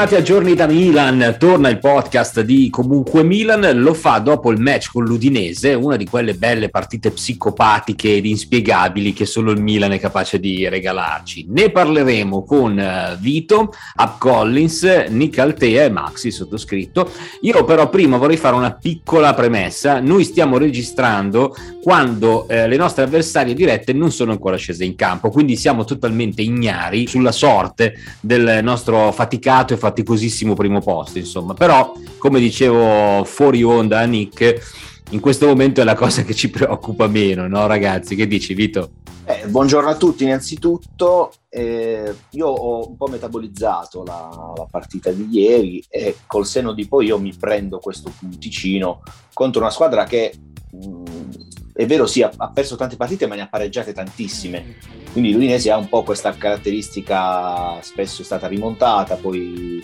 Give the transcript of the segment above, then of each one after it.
Bentornati a Giorni da Milan, torna il podcast di Comunque Milan, lo fa dopo il match con l'Udinese, una di quelle belle partite psicopatiche ed inspiegabili che solo il Milan è capace di regalarci. Ne parleremo con eh, Vito, Up Collins, Nick Altea e Maxi sottoscritto. Io però prima vorrei fare una piccola premessa, noi stiamo registrando quando eh, le nostre avversarie dirette non sono ancora scese in campo, quindi siamo totalmente ignari sulla sorte del nostro faticato e faticato faticosissimo primo posto, insomma. Però, come dicevo fuori onda a Nick, in questo momento è la cosa che ci preoccupa meno, no ragazzi? Che dici Vito? Eh, buongiorno a tutti innanzitutto, eh, io ho un po' metabolizzato la, la, partita di ieri e col seno di poi io mi prendo questo punticino contro una squadra che è vero sì ha, ha perso tante partite ma ne ha pareggiate tantissime, quindi l'Udinese ha un po' questa caratteristica, spesso è stata rimontata, poi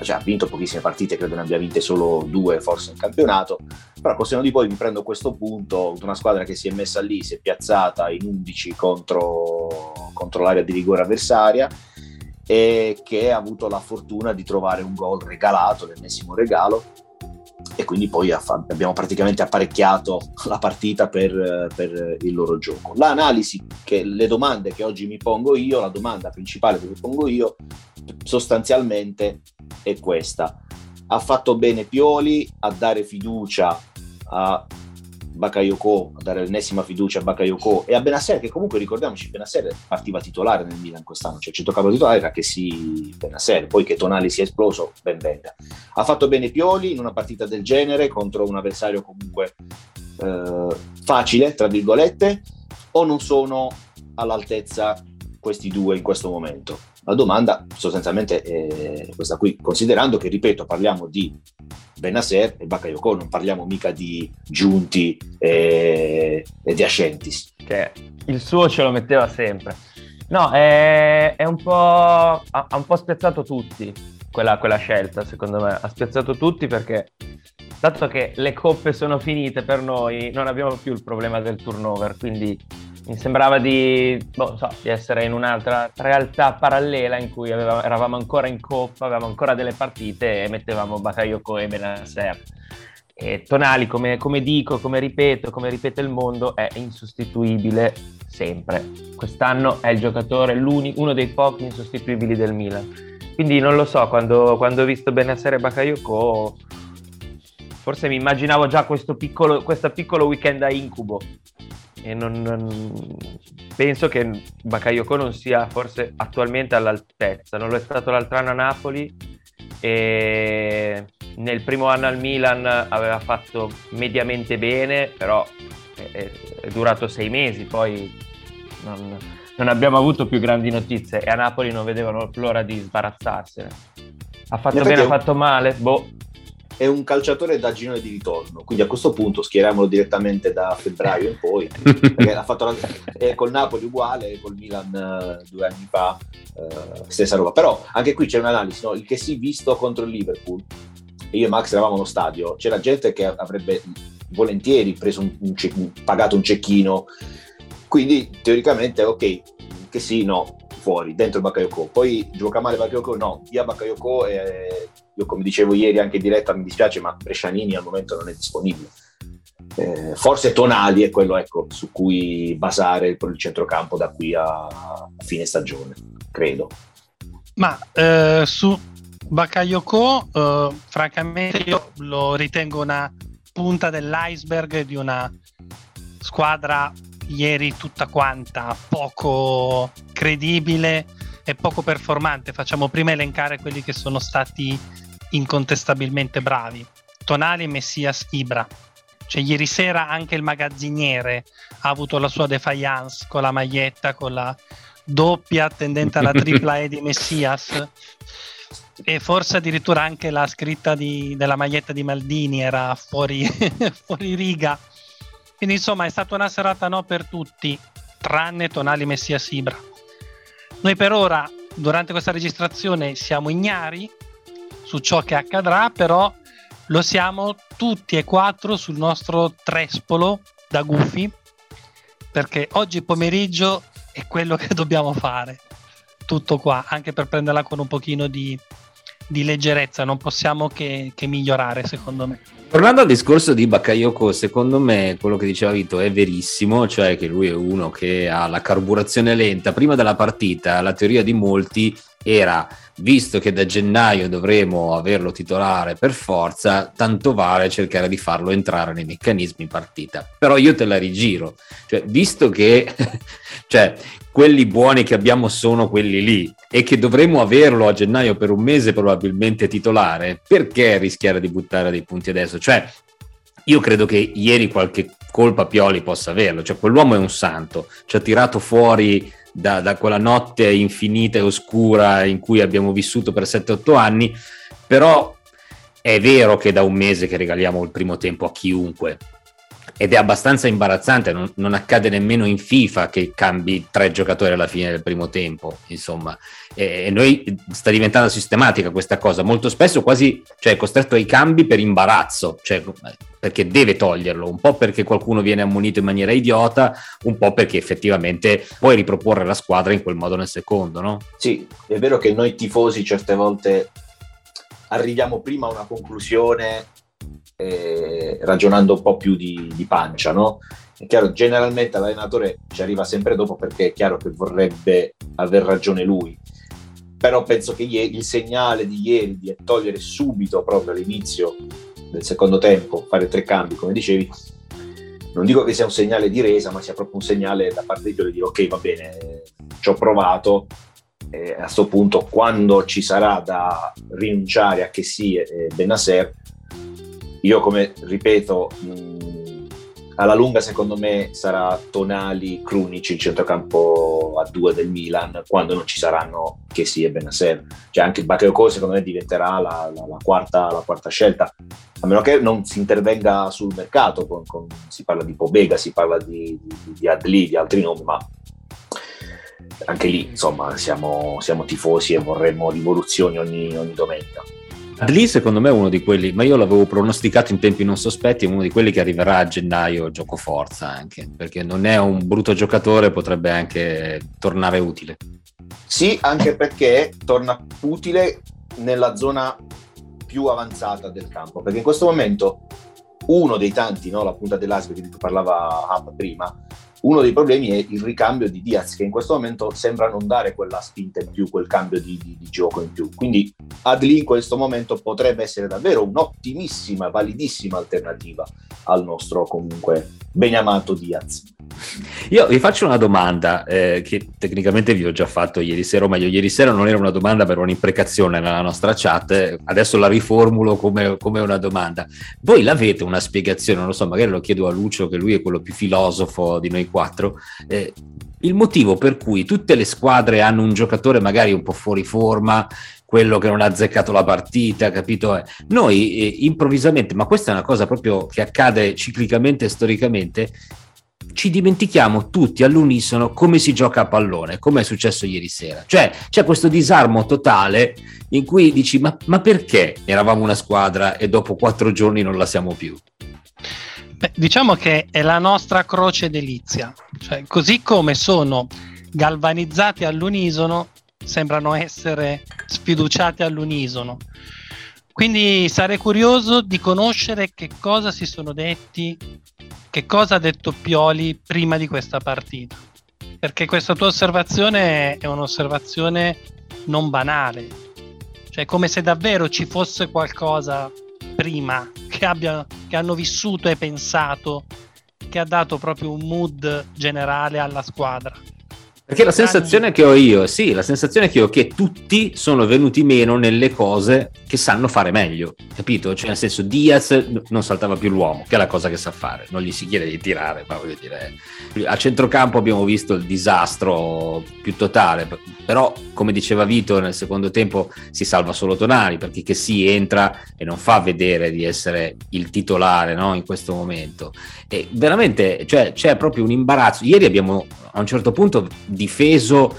cioè, ha vinto pochissime partite, credo ne abbia vinte solo due forse in campionato, però col seno di poi mi prendo questo punto, una squadra che si è messa lì, si è piazzata in 11 contro, contro l'area di rigore avversaria e che ha avuto la fortuna di trovare un gol regalato, l'ennesimo regalo, e quindi poi abbiamo praticamente apparecchiato la partita per, per, il loro gioco. L'analisi, che le domande che oggi mi pongo io, la domanda principale che mi pongo io, sostanzialmente è questa. Ha fatto bene Pioli a dare fiducia a Bakayoko, dare l'ennesima fiducia a Bakayoko e a Benasser, che comunque ricordiamoci, Benasser partiva titolare nel Milan quest'anno, cioè il centrocampo titolare era che sì Benasser, poi che Tonali si è esploso, ben venga. Ha fatto bene Pioli in una partita del genere contro un avversario comunque eh, facile, tra virgolette, o non sono all'altezza questi due in questo momento? La domanda sostanzialmente è questa qui, considerando che, ripeto, parliamo di Benasser e Bakayoko, non parliamo mica di Giunti e, e di Ascentis. Che il suo ce lo metteva sempre. No, è, è un po', ha, un po' spiazzato tutti quella, quella scelta, secondo me. Ha spiazzato tutti perché, dato che le coppe sono finite per noi, non abbiamo più il problema del turnover, quindi mi sembrava di, boh, so, di, essere in un'altra realtà parallela in cui avevamo, eravamo ancora in coppa, avevamo ancora delle partite e mettevamo Bakayoko e Benasser. E Tonali, come, come, dico, come ripeto, come ripete il mondo, è insostituibile sempre. Quest'anno è il giocatore, uno dei pochi insostituibili del Milan. Quindi non lo so, quando, quando ho visto Benasser e Bakayoko, forse mi immaginavo già questo piccolo, questo piccolo weekend a incubo e non, non, penso che Bakayoko non sia forse attualmente all'altezza. Non lo è stato l'altro anno a Napoli e nel primo anno al Milan aveva fatto mediamente bene, però è, è, durato sei mesi, poi non, non, abbiamo avuto più grandi notizie e a Napoli non vedevano l'ora di sbarazzarsene. Ha fatto bene, ha fatto male? Boh, è un calciatore da girone di ritorno, quindi a questo punto schieriamolo direttamente da febbraio in poi, perché ha fatto è col Napoli uguale, col Milan uh, due anni fa, uh, stessa roba. Però anche qui c'è un'analisi, no? il che si visto contro il Liverpool, io e Max eravamo allo stadio, c'era gente che avrebbe volentieri un, un ce- pagato un cecchino, quindi teoricamente ok, che sì, no, fuori, dentro Bakayoko. Poi gioca male Bakayoko, no, via Bakayoko. E io come dicevo ieri anche in diretta mi dispiace, ma Brescianini al momento non è disponibile. Eh, forse Tonali è quello ecco, su cui basare il, il centrocampo da qui a, a fine stagione, credo. Ma eh, su, Bakayoko, uh, francamente, io lo ritengo una punta dell'iceberg di una squadra ieri tutta quanta poco credibile e poco performante. Facciamo prima elencare quelli che sono stati incontestabilmente bravi. Tonali, Messias, Ibra. Cioè, ieri sera anche il magazziniere ha avuto la sua defiance con la maglietta, con la doppia tendente alla tripla E di Messias e forse addirittura anche la scritta di, della maglietta di Maldini era fuori, fuori riga. Quindi insomma è stata una serata no per tutti, tranne Tonali Messia Sibra. Noi per ora, durante questa registrazione, siamo ignari su ciò che accadrà, però lo siamo tutti e quattro sul nostro trespolo da gufi, perché oggi pomeriggio è quello che dobbiamo fare. Tutto qua, anche per prenderla con un pochino di, di leggerezza, non possiamo che, che, migliorare secondo me. Tornando al discorso di Bakayoko, secondo me quello che diceva Vito è verissimo, cioè che lui è uno che ha la carburazione lenta. Prima della partita la teoria di molti era visto che da gennaio dovremo averlo titolare per forza, tanto vale cercare di farlo entrare nei meccanismi partita. Però io te la rigiro, cioè, visto che cioè, quelli buoni che abbiamo sono quelli lì e che dovremo averlo a gennaio per un mese probabilmente titolare, perché rischiare di buttare dei punti adesso? Cioè, io credo che ieri qualche colpa Pioli possa averlo, cioè quell'uomo è un santo, ci ha tirato fuori da, da quella notte infinita e oscura in cui abbiamo vissuto per 7-8 anni, però è vero che da un mese che regaliamo il primo tempo a chiunque, ed è abbastanza imbarazzante, non, non, accade nemmeno in FIFA che cambi tre giocatori alla fine del primo tempo, insomma, e, e noi sta diventando sistematica questa cosa, molto spesso quasi cioè, è costretto ai cambi per imbarazzo, cioè, perché deve toglierlo, un po' perché qualcuno viene ammonito in maniera idiota, un po' perché effettivamente puoi riproporre la squadra in quel modo nel secondo, no? Sì, è vero che noi tifosi certe volte arriviamo prima a una conclusione eh, ragionando un po' più di, di pancia, no? È chiaro, generalmente l'allenatore ci arriva sempre dopo perché è chiaro che vorrebbe aver ragione lui, però penso che ieri, il segnale di ieri di togliere subito proprio all'inizio del secondo tempo, fare tre cambi, come dicevi, non dico che sia un segnale di resa, ma sia proprio un segnale da parte di Pioli di dire ok, va bene, ci ho provato, e a questo punto quando ci sarà da rinunciare a che sì e Benasser, io come ripeto, mh, alla lunga secondo me sarà Tonali, Krunic il centrocampo a due del Milan quando non ci saranno che sì e Benasser. Cioè anche Bakayoko secondo me diventerà la, la, la, quarta, la, quarta, scelta, a meno che non si intervenga sul mercato, con, con, si parla di Pobega, si parla di, di, di Adli, di altri nomi, ma anche lì insomma siamo, siamo tifosi e vorremmo rivoluzioni ogni, ogni domenica. Lì secondo me è uno di quelli, ma io l'avevo pronosticato in tempi non sospetti, è uno di quelli che arriverà a gennaio gioco forza anche, perché non è un brutto giocatore, potrebbe anche tornare utile. Sì, anche perché torna utile nella zona più avanzata del campo, perché in questo momento uno dei tanti, no, la punta dell'iceberg di cui parlava Hub prima, uno dei problemi è il ricambio di Diaz, che in questo momento sembra non dare quella spinta in più, quel cambio di, di, di gioco in più. Quindi Adli in questo momento potrebbe essere davvero un'ottimissima, validissima alternativa al nostro comunque beniamato Diaz. Io vi faccio una domanda eh, che tecnicamente vi ho già fatto ieri sera, o meglio, ieri sera non era una domanda, per un'imprecazione nella nostra chat, adesso la riformulo come, come, una domanda. Voi l'avete una spiegazione, non lo so, magari lo chiedo a Lucio, che lui è quello più filosofo di noi quattro, eh, il motivo per cui tutte le squadre hanno un giocatore magari un po' fuori forma, quello che non ha azzeccato la partita, capito? Noi eh, improvvisamente, ma questa è una cosa proprio che accade ciclicamente e storicamente, ci dimentichiamo tutti all'unisono come si gioca a pallone, come è successo ieri sera. Cioè c'è questo disarmo totale in cui dici ma, ma perché eravamo una squadra e dopo quattro giorni non la siamo più? Beh, diciamo che è la nostra croce delizia, cioè, così come sono galvanizzati all'unisono, sembrano essere sfiduciati all'unisono. Quindi sarei curioso di conoscere che cosa si sono detti che cosa ha detto Pioli prima di questa partita? Perché questa tua osservazione è un'osservazione non banale. Cioè, come se davvero ci fosse qualcosa prima che, abbia, che hanno vissuto e pensato che ha dato proprio un mood generale alla squadra. Perché la sensazione che ho io, sì, la sensazione che ho è che tutti sono venuti meno nelle cose che sanno fare meglio, capito? Cioè, nel senso, Diaz non saltava più l'uomo, che è la cosa che sa fare, non gli si chiede di tirare, ma voglio dire, a centrocampo abbiamo visto il disastro più totale, però, come diceva Vito, nel secondo tempo si salva solo Tonali, perché che si entra e non fa vedere di essere il titolare, no? In questo momento. E veramente, cioè, c'è proprio un imbarazzo. Ieri abbiamo a un certo punto difeso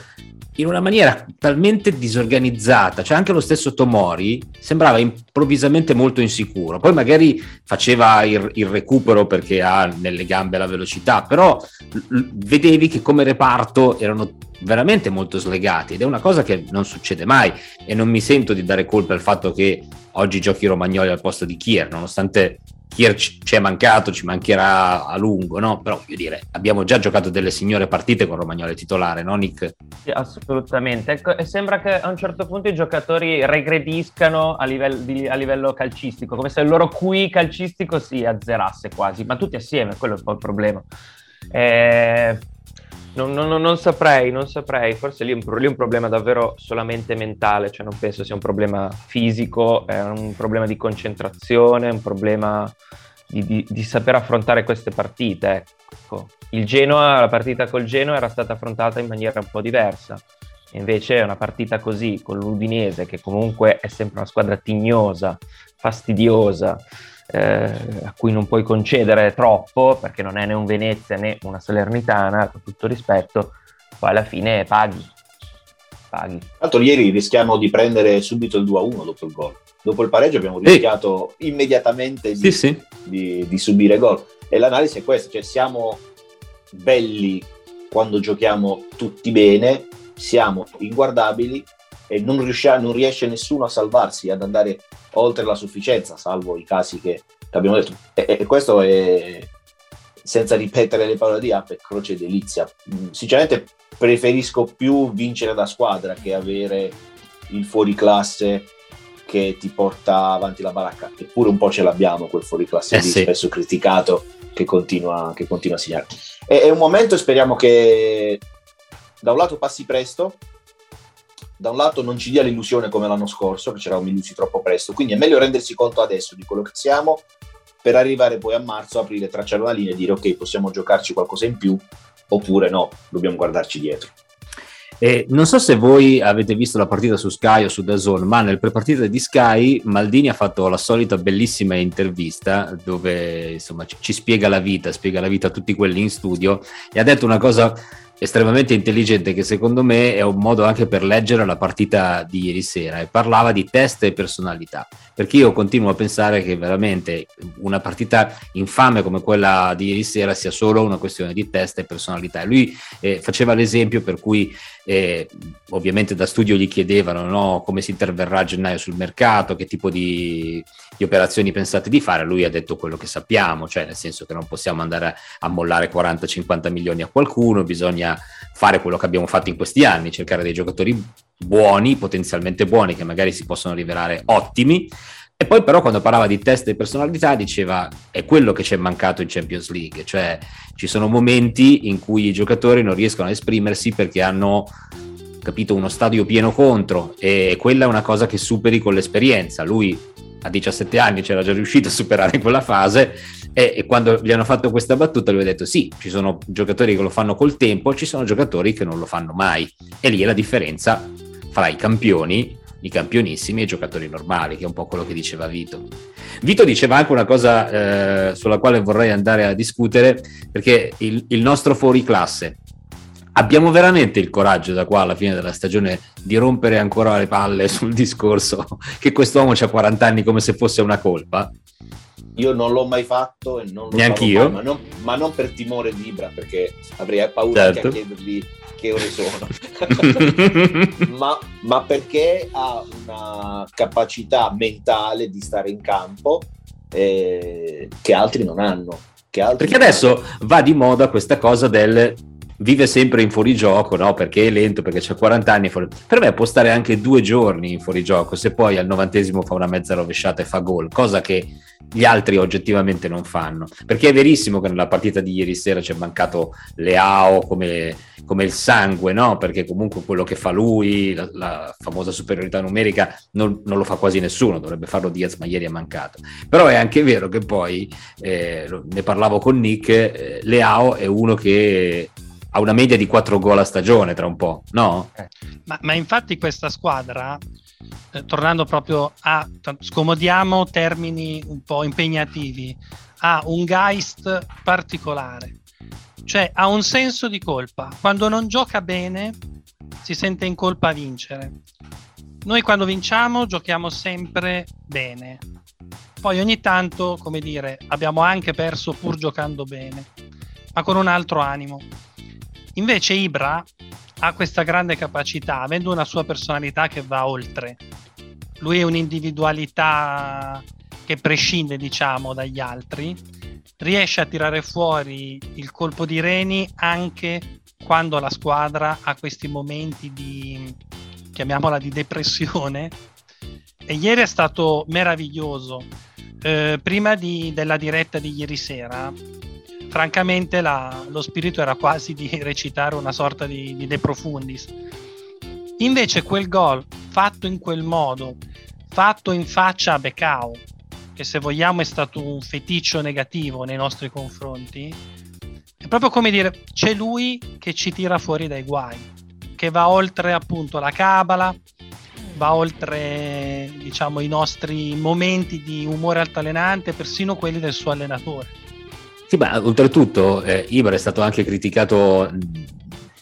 in una maniera talmente disorganizzata, cioè anche lo stesso Tomori sembrava improvvisamente molto insicuro, poi magari faceva il, il recupero perché ha nelle gambe la velocità, però l- vedevi che come reparto erano veramente molto slegati ed è una cosa che non succede mai e non mi sento di dare colpa al fatto che oggi giochi Romagnoli al posto di Kier, nonostante Kier ci è mancato, ci mancherà a lungo, no? Però io dire, abbiamo già giocato delle signore partite con Romagnoli titolare, no Nick? Sì, assolutamente. Ecco, e sembra che a un certo punto i giocatori regrediscano a livello, di, a livello calcistico, come se il loro QI calcistico si azzerasse quasi, ma tutti assieme, quello è un po' il problema. Eh, non, non, non, saprei, non saprei, forse lì è, un, lì è, un, problema davvero solamente mentale, cioè non penso sia un problema fisico, è un problema di concentrazione, un problema di, di, di saper affrontare queste partite. Ecco. Genoa, la partita col Genoa era stata affrontata in maniera un po' diversa, invece una partita così con l'Udinese, che comunque è sempre una squadra tignosa, fastidiosa, eh, a cui non puoi concedere troppo perché non è né un Venezia né una Salernitana, con tutto rispetto, poi alla fine paghi. paghi. Tra l'altro ieri rischiamo di prendere subito il 2-1 dopo il gol. Dopo il pareggio abbiamo rischiato sì. immediatamente di, sì, sì. Di, di subire gol. E l'analisi è questa, cioè siamo belli quando giochiamo tutti bene, siamo inguardabili e non, riuscia, non riesce nessuno a salvarsi, ad andare oltre la sufficienza, salvo i casi che, abbiamo detto. E, e, questo è, senza ripetere le parole di App, è croce delizia. Mm, sinceramente preferisco più vincere da squadra che avere il fuoriclasse che ti porta avanti la baracca. Eppure un po' ce l'abbiamo quel fuoriclasse eh lì, sì. spesso criticato, che continua, che continua a segnare. È, è un momento, speriamo che da un lato passi presto, da un lato non ci dia l'illusione come l'anno scorso, che ci eravamo illusi troppo presto, quindi è meglio rendersi conto adesso di quello che siamo per arrivare poi a marzo, aprile, tracciare una linea e dire ok, possiamo giocarci qualcosa in più, oppure no, dobbiamo guardarci dietro. Eh, non so se voi avete visto la partita su Sky o su Dazon, ma nel prepartita di Sky Maldini ha fatto la solita bellissima intervista dove insomma ci spiega la vita, spiega la vita a tutti quelli in studio e ha detto una cosa estremamente intelligente che secondo me è un modo anche per leggere la partita di ieri sera e parlava di test e personalità. Perché io continuo a pensare che veramente una partita infame come quella di ieri sera sia solo una questione di test e personalità. E lui eh, faceva l'esempio per cui eh, ovviamente da studio gli chiedevano no, come si interverrà a gennaio sul mercato che tipo di, di operazioni pensate di fare lui ha detto quello che sappiamo cioè nel senso che non possiamo andare a, mollare 40-50 milioni a qualcuno bisogna fare quello che abbiamo fatto in questi anni, cercare dei giocatori buoni, potenzialmente buoni, che magari si possono rivelare ottimi. E poi però quando parlava di test e personalità diceva è quello che ci è mancato in Champions League, cioè ci sono momenti in cui i giocatori non riescono a esprimersi perché hanno capito uno stadio pieno contro e quella è una cosa che superi con l'esperienza. Lui a 17 anni c'era già riuscito a superare quella fase e, e, quando gli hanno fatto questa battuta lui ha detto sì, ci sono giocatori che lo fanno col tempo, ci sono giocatori che non lo fanno mai. E lì è la differenza fra i campioni, i campionissimi e i giocatori normali, che è un po' quello che diceva Vito. Vito diceva anche una cosa eh, sulla quale vorrei andare a discutere, perché il, il nostro fuori classe, abbiamo veramente il coraggio da qua alla fine della stagione di rompere ancora le palle sul discorso che quest'uomo ha 40 anni come se fosse una colpa? Io non l'ho mai fatto e non lo Neanche io. ma, non, ma, non, per timore di Ibra, perché avrei paura certo. anche a chiedergli che ore sono. ma, ma, perché ha una capacità mentale di stare in campo eh, che altri non hanno. Altri perché adesso hanno. va di moda questa cosa del vive sempre in fuorigioco, no? Perché è lento, perché c'ha 40 anni. Fuori... Per me può stare anche due giorni in fuorigioco, se poi al novantesimo fa una mezza rovesciata e fa gol, cosa che gli altri oggettivamente non fanno. Perché è verissimo che nella partita di ieri sera c'è mancato Leao come, come il sangue, no? Perché comunque quello che fa lui, la, la famosa superiorità numerica, non, non, lo fa quasi nessuno, dovrebbe farlo Diaz, ma ieri è mancato. Però è anche vero che poi, eh, ne parlavo con Nick, eh, Leao è uno che ha una media di 4 gol a stagione tra un po', no? Ma, ma infatti questa squadra, eh, tornando proprio a, scomodiamo termini un po' impegnativi, ha un Geist particolare, cioè ha un senso di colpa. Quando non gioca bene si sente in colpa a vincere. Noi quando vinciamo giochiamo sempre bene. Poi ogni tanto, come dire, abbiamo anche perso pur giocando bene, ma con un altro animo. Invece Ibra ha questa grande capacità, avendo una sua personalità che va oltre. Lui è un'individualità che prescinde, diciamo, dagli altri. Riesce a tirare fuori il colpo di reni anche quando la squadra ha questi momenti di, chiamiamola di depressione. E ieri è stato meraviglioso. Eh, prima di, della diretta di ieri sera francamente la, lo spirito era quasi di recitare una sorta di, di De Profundis. Invece quel gol fatto in quel modo, fatto in faccia a Becao, che se vogliamo è stato un feticcio negativo nei nostri confronti, è proprio come dire c'è lui che ci tira fuori dai guai, che va oltre appunto la cabala, va oltre diciamo i nostri momenti di umore altalenante, persino quelli del suo allenatore. Sì, ma oltretutto eh, Ibra è stato anche criticato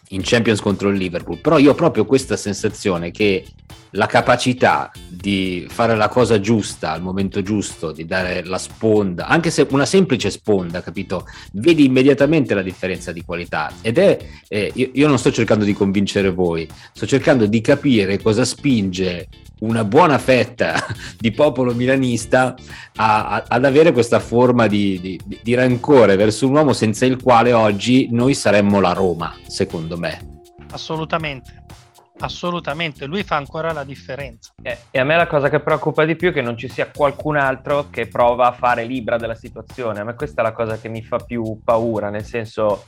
in Champions contro il Liverpool, però io ho proprio questa sensazione che la capacità di fare la cosa giusta al momento giusto, di dare la sponda, anche se una semplice sponda, capito? Vedi immediatamente la differenza di qualità. Ed è, eh, io, io, non sto cercando di convincere voi, sto cercando di capire cosa spinge una buona fetta di popolo milanista a, a, ad avere questa forma di, di, di rancore verso un uomo senza il quale oggi noi saremmo la Roma, secondo me. Assolutamente assolutamente, lui fa ancora la differenza. Eh, e a me la cosa che preoccupa di più è che non ci sia qualcun altro che prova a fare libra della situazione. A me questa è la cosa che mi fa più paura, nel senso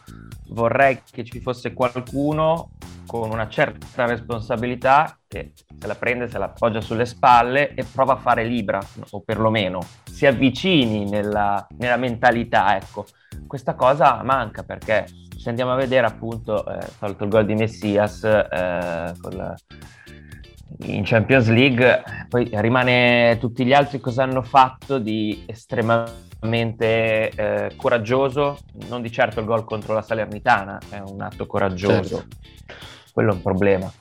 vorrei che ci fosse qualcuno con una certa responsabilità che se la prende, se la appoggia sulle spalle e prova a fare libra, o perlomeno si avvicini nella, nella mentalità, ecco. Questa cosa manca perché se andiamo a vedere appunto, eh, tolto il gol di Messias eh, la... in Champions League, poi rimane tutti gli altri cosa hanno fatto di estremamente eh, coraggioso, non di certo il gol contro la Salernitana, è un atto coraggioso, certo. quello è un problema.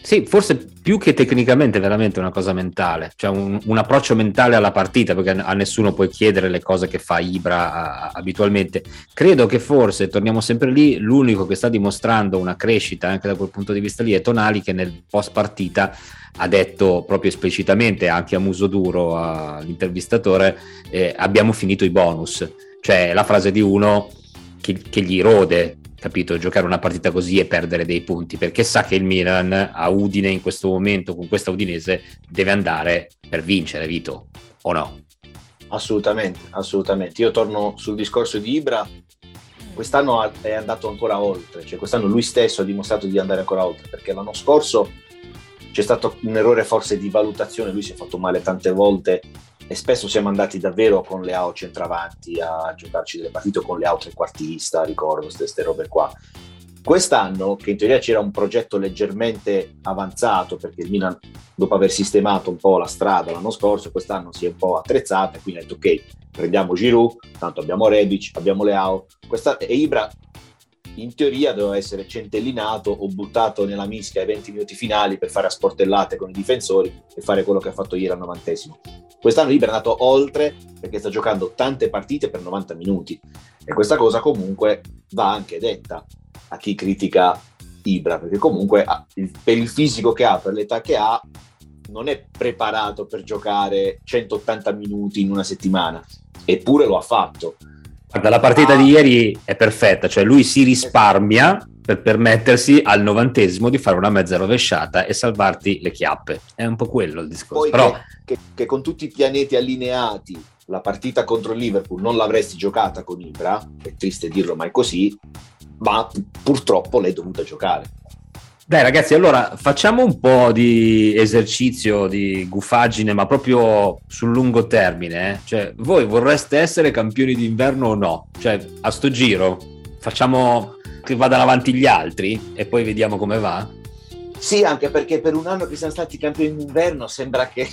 Sì, forse più che tecnicamente veramente una cosa mentale, cioè un, un, approccio mentale alla partita, perché a nessuno puoi chiedere le cose che fa Ibra a, abitualmente. Credo che forse, torniamo sempre lì, l'unico che sta dimostrando una crescita anche da quel punto di vista lì è Tonali che nel post partita ha detto proprio esplicitamente anche a muso duro all'intervistatore eh, abbiamo finito i bonus, cioè la frase di uno che, che gli rode capito, giocare una partita così e perdere dei punti, perché sa che il Milan a Udine in questo momento, con questa Udinese, deve andare per vincere, Vito, o no? Assolutamente, assolutamente. Io torno sul discorso di Ibra. Quest'anno è andato ancora oltre, cioè quest'anno lui stesso ha dimostrato di andare ancora oltre, perché l'anno scorso c'è stato un errore forse di valutazione, lui si è fatto male tante volte e spesso siamo andati davvero con le AO centravanti a giocarci delle partite con le AO trequartista, ricordo queste robe qua. Quest'anno, che in teoria c'era un progetto leggermente avanzato, perché il Milan, dopo aver sistemato un po' la strada l'anno scorso, quest'anno si è un po' attrezzata e quindi ha detto ok, prendiamo Giroud, tanto abbiamo Rebic, abbiamo Leao, questa, e Ibra in teoria doveva essere centellinato o buttato nella mischia ai 20 minuti finali per fare a sportellate con i difensori e fare quello che ha fatto ieri al novantesimo. Quest'anno Ibra è andato oltre perché sta giocando tante partite per 90 minuti e questa cosa comunque va anche detta a chi critica Ibra perché comunque per il fisico che ha, per l'età che ha, non è preparato per giocare 180 minuti in una settimana, eppure lo ha fatto. Guarda, la partita di ieri è perfetta, cioè lui si risparmia per permettersi al novantesimo di fare una mezza rovesciata e salvarti le chiappe. È un po' quello il discorso. Poi Però... che, che, che con tutti i pianeti allineati la partita contro il Liverpool non l'avresti giocata con Ibra, è triste dirlo ma è così, ma purtroppo l'hai dovuta giocare. Dai ragazzi, allora facciamo un po' di esercizio di gufaggine, ma proprio sul lungo termine. Eh? Cioè, voi vorreste essere campioni d'inverno o no? Cioè, a sto giro facciamo che vadano avanti gli altri e poi vediamo come va? Sì, anche perché per un anno che siamo stati campioni d'inverno sembra che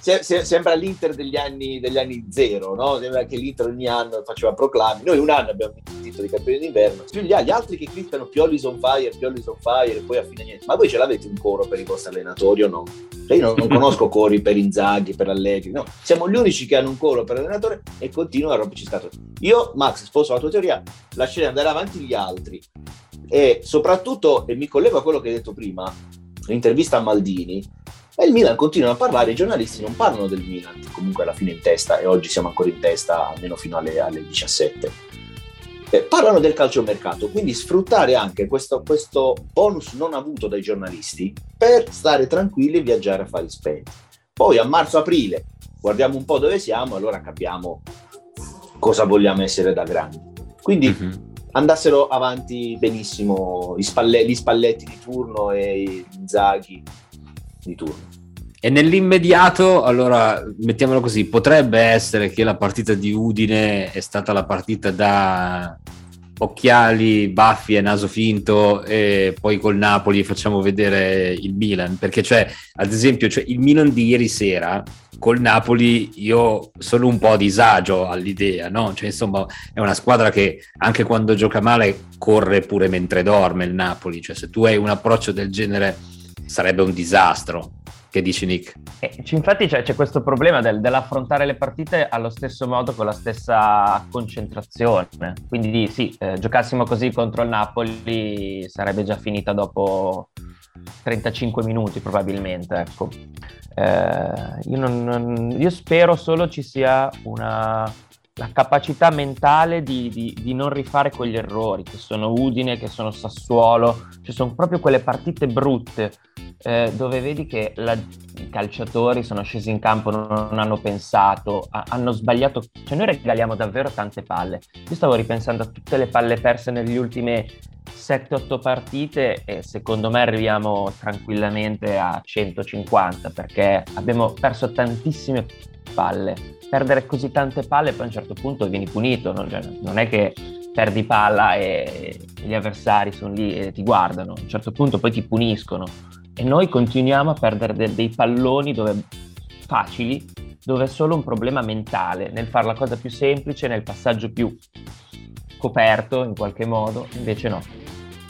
se, se, sembra l'Inter degli anni, degli anni zero, no? Sembra che l'Inter ogni anno faceva proclami. Noi un anno abbiamo vinto il titolo di campione d'inverno. Gli, gli altri che criticano Pioli on fire, Pioli on fire, e poi a fine niente. Ma voi ce l'avete un coro per i vostri allenatori o no? Cioè io non, non conosco cori per Inzaghi, per Allegri, no. Siamo gli unici che hanno un coro per l'allenatore e continuano a romperci scatole. Io, Max, sposo la tua teoria, lascerei andare avanti gli altri. E soprattutto, e mi collego a quello che hai detto prima, l'intervista a Maldini, e il Milan continua a parlare, i giornalisti non parlano del Milan, comunque alla fine in testa, e oggi siamo ancora in testa almeno fino alle, alle 17. Eh, parlano del calciomercato, quindi sfruttare anche questo, questo, bonus non avuto dai giornalisti per stare tranquilli e viaggiare a fari spenti. Poi a marzo-aprile guardiamo un po' dove siamo, allora capiamo cosa vogliamo essere da grandi. Quindi mm-hmm. andassero avanti benissimo gli, spalle, gli Spalletti di turno e i Zaghi di turno. E nell'immediato, allora mettiamolo così, potrebbe essere che la partita di Udine è stata la partita da occhiali, baffi e naso finto e poi col Napoli facciamo vedere il Milan, perché cioè, ad esempio, cioè, il Milan di ieri sera col Napoli io sono un po' a disagio all'idea, no? Cioè, insomma, è una squadra che anche quando gioca male corre pure mentre dorme il Napoli, cioè se tu hai un approccio del genere sarebbe un disastro. Che dici Nick? Eh, infatti c'è, c'è, questo problema del, dell'affrontare le partite allo stesso modo, con la stessa concentrazione. Quindi sì, eh, giocassimo così contro il Napoli sarebbe già finita dopo 35 minuti probabilmente. Ecco. Eh, io, non, non, io spero solo ci sia una, la capacità mentale di, di, di, non rifare quegli errori che sono Udine, che sono Sassuolo, cioè sono proprio quelle partite brutte eh, dove vedi che la, i calciatori sono scesi in campo, non, hanno pensato, a, hanno sbagliato, cioè noi regaliamo davvero tante palle. Io stavo ripensando a tutte le palle perse negli ultimi 7-8 partite e secondo me arriviamo tranquillamente a 150 perché abbiamo perso tantissime palle perdere così tante palle poi a un certo punto vieni punito, no? cioè, non è che perdi palla e gli avversari sono lì e ti guardano, a un certo punto poi ti puniscono e noi continuiamo a perdere de- dei palloni dove, facili dove è solo un problema mentale nel fare la cosa più semplice, nel passaggio più coperto in qualche modo, invece no.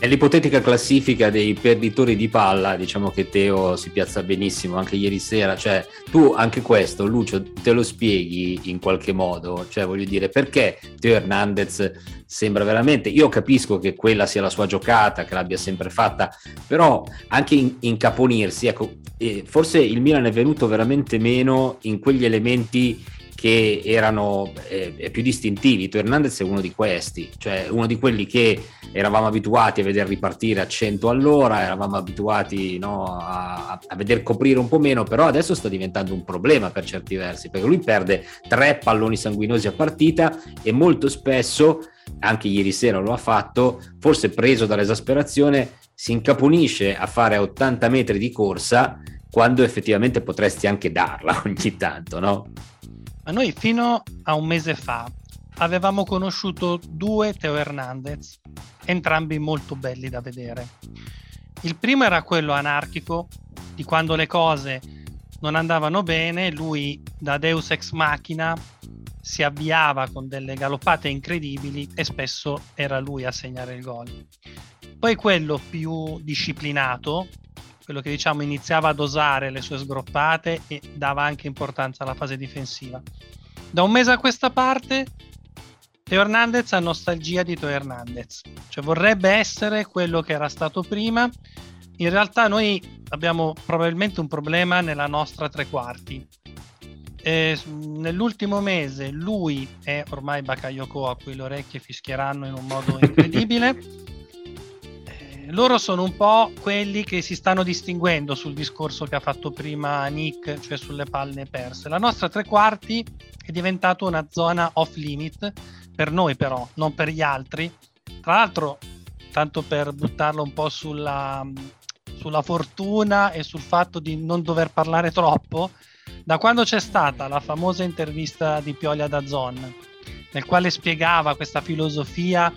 Nell'ipotetica classifica dei perditori di palla, diciamo che Teo si piazza benissimo anche ieri sera, cioè tu anche questo, Lucio, te lo spieghi in qualche modo, cioè voglio dire perché Teo Hernandez sembra veramente, io capisco che quella sia la sua giocata, che l'abbia sempre fatta, però anche in, incaponirsi, ecco, eh, forse il Milan è venuto veramente meno in quegli elementi che erano eh, più distintivi. Tu Hernandez è uno di questi, cioè uno di quelli che eravamo abituati a vedere ripartire a 100 all'ora, eravamo abituati no, a, a vedere coprire un po' meno, però adesso sta diventando un problema per certi versi, perché lui perde tre palloni sanguinosi a partita e molto spesso, anche ieri sera lo ha fatto, forse preso dall'esasperazione, si incaponisce a fare 80 metri di corsa quando effettivamente potresti anche darla ogni tanto, no? Ma noi fino a un mese fa avevamo conosciuto due Teo Hernandez, entrambi molto belli da vedere. Il primo era quello anarchico, di quando le cose non andavano bene, lui da Deus ex machina si avviava con delle galoppate incredibili e spesso era lui a segnare il gol. Poi quello più disciplinato, quello che diciamo iniziava a dosare le sue sgroppate e dava anche importanza alla fase difensiva. Da un mese a questa parte Teo Hernandez ha nostalgia di Teo Hernandez, cioè vorrebbe essere quello che era stato prima. In realtà noi abbiamo probabilmente un problema nella nostra tre quarti. E nell'ultimo mese lui è ormai Bakayoko a cui le orecchie fischieranno in un modo incredibile. Loro sono un po' quelli che si stanno distinguendo sul discorso che ha fatto prima Nick, cioè sulle palle perse. La nostra tre quarti è diventata una zona off limit, per noi però, non per gli altri. Tra l'altro, tanto per buttarlo un po' sulla, sulla fortuna e sul fatto di non dover parlare troppo, da quando c'è stata la famosa intervista di Piolia da Zon, nel quale spiegava questa filosofia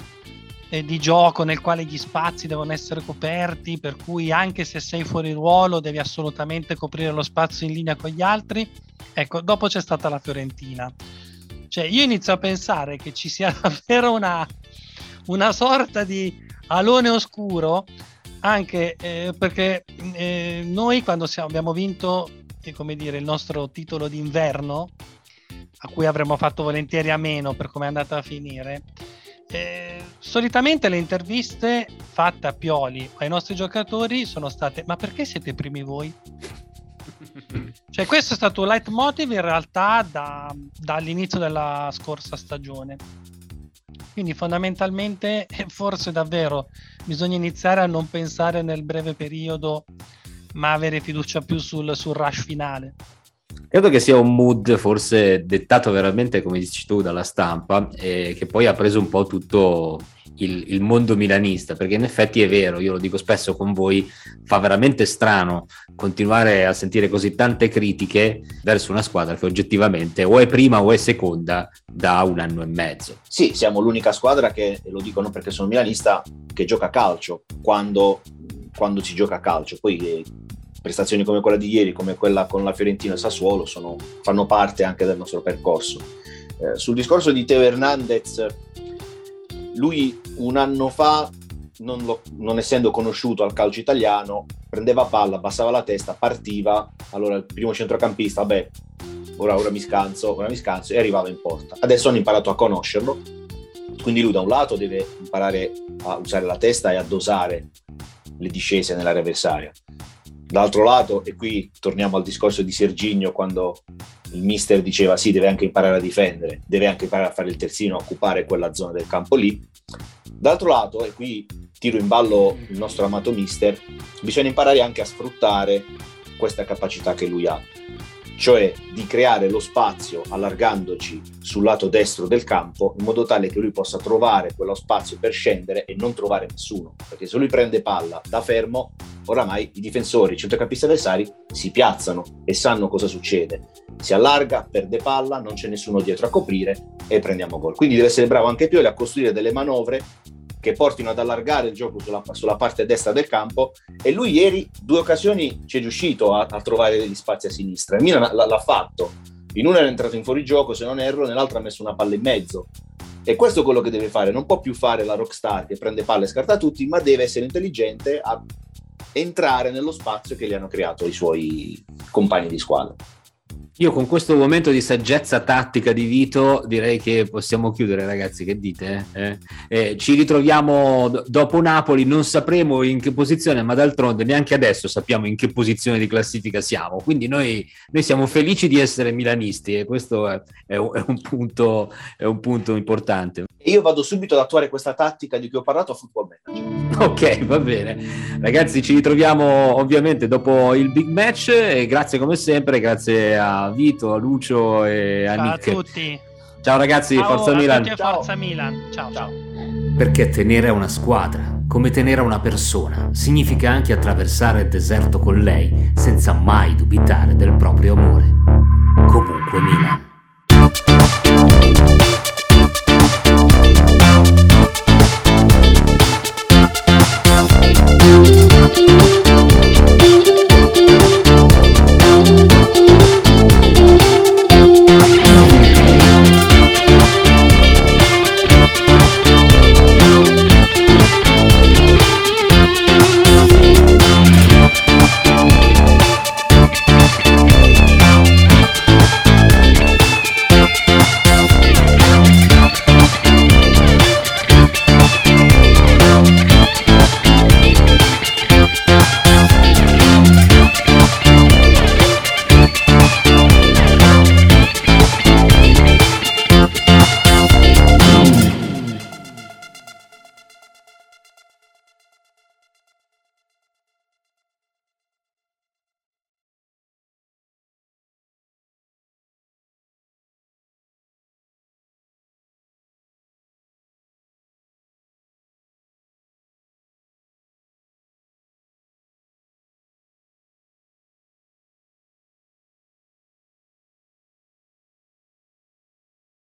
eh, di gioco nel quale gli spazi devono essere coperti, per cui anche se sei fuori ruolo devi assolutamente coprire lo spazio in linea con gli altri. Ecco, dopo c'è stata la Fiorentina. Cioè, io inizio a pensare che ci sia davvero una, una sorta di alone oscuro, anche eh, perché eh, noi quando siamo, abbiamo vinto, eh, come dire, il nostro titolo d'inverno, a cui avremmo fatto volentieri a meno per come è andata a finire, eh, solitamente le interviste fatte a Pioli ai nostri giocatori sono state ma perché siete primi voi? cioè questo è stato un leitmotiv in realtà da, dall'inizio della scorsa stagione quindi fondamentalmente forse davvero bisogna iniziare a non pensare nel breve periodo ma avere fiducia più sul, sul rush finale Credo che sia un mood forse dettato veramente, come dici tu, dalla stampa, e che poi ha preso un po' tutto il, il, mondo milanista, perché in effetti è vero, io lo dico spesso con voi, fa veramente strano continuare a sentire così tante critiche verso una squadra che oggettivamente o è prima o è seconda da un anno e mezzo. Sì, siamo l'unica squadra che, lo dico non perché sono milanista, che gioca a calcio quando, quando si gioca a calcio. Poi eh, prestazioni come quella di ieri, come quella con la Fiorentina e Sassuolo, sono, fanno parte anche del nostro percorso. Eh, sul discorso di Teo Hernandez, lui un anno fa, non, lo, non, essendo conosciuto al calcio italiano, prendeva palla, abbassava la testa, partiva, allora il primo centrocampista, vabbè, ora, ora mi scanso, ora mi scanso, e arrivava in porta. Adesso hanno imparato a conoscerlo, quindi lui da un lato deve imparare a usare la testa e a dosare le discese nell'area avversaria. D'altro lato, e qui torniamo al discorso di Serginio quando il mister diceva sì, deve anche imparare a difendere, deve anche imparare a fare il terzino, a occupare quella zona del campo lì. D'altro lato, e qui tiro in ballo il nostro amato mister, bisogna imparare anche a sfruttare questa capacità che lui ha cioè di creare lo spazio allargandoci sul lato destro del campo in modo tale che lui possa trovare quello spazio per scendere e non trovare nessuno, perché se lui prende palla da fermo, oramai i difensori, i centrocampisti avversari si piazzano e sanno cosa succede. Si allarga, perde palla, non c'è nessuno dietro a coprire e prendiamo gol. Quindi deve essere bravo anche Pioli a costruire delle manovre che portino ad allargare il gioco sulla, sulla, parte destra del campo e lui ieri due occasioni ci è riuscito a, a trovare degli spazi a sinistra. Il Milan l- l'ha fatto, in una era entrato in fuorigioco se non erro, nell'altra ha messo una palla in mezzo. E questo è quello che deve fare, non può più fare la rockstar che prende palle e scarta tutti, ma deve essere intelligente a entrare nello spazio che gli hanno creato i suoi compagni di squadra. Io con questo momento di saggezza tattica di Vito direi che possiamo chiudere ragazzi, che dite? Eh? Eh, ci ritroviamo d- dopo Napoli, non sapremo in che posizione, ma d'altronde neanche adesso sappiamo in che posizione di classifica siamo, quindi noi, noi siamo felici di essere milanisti e questo è, è, un, è, un punto, è un punto importante. Io vado subito ad attuare questa tattica di cui ho parlato a Football Manager. Ok, va bene. Ragazzi, ci ritroviamo ovviamente dopo il big match e grazie come sempre, grazie a Vito, a Lucio e a ciao Nick. Ciao a tutti. Ciao ragazzi, ciao Forza Milan. Ciao. Forza Milan. Ciao, ciao. Perché tenere a una squadra, come tenere a una persona, significa anche attraversare il deserto con lei senza mai dubitare del proprio amore. Comunque Milan.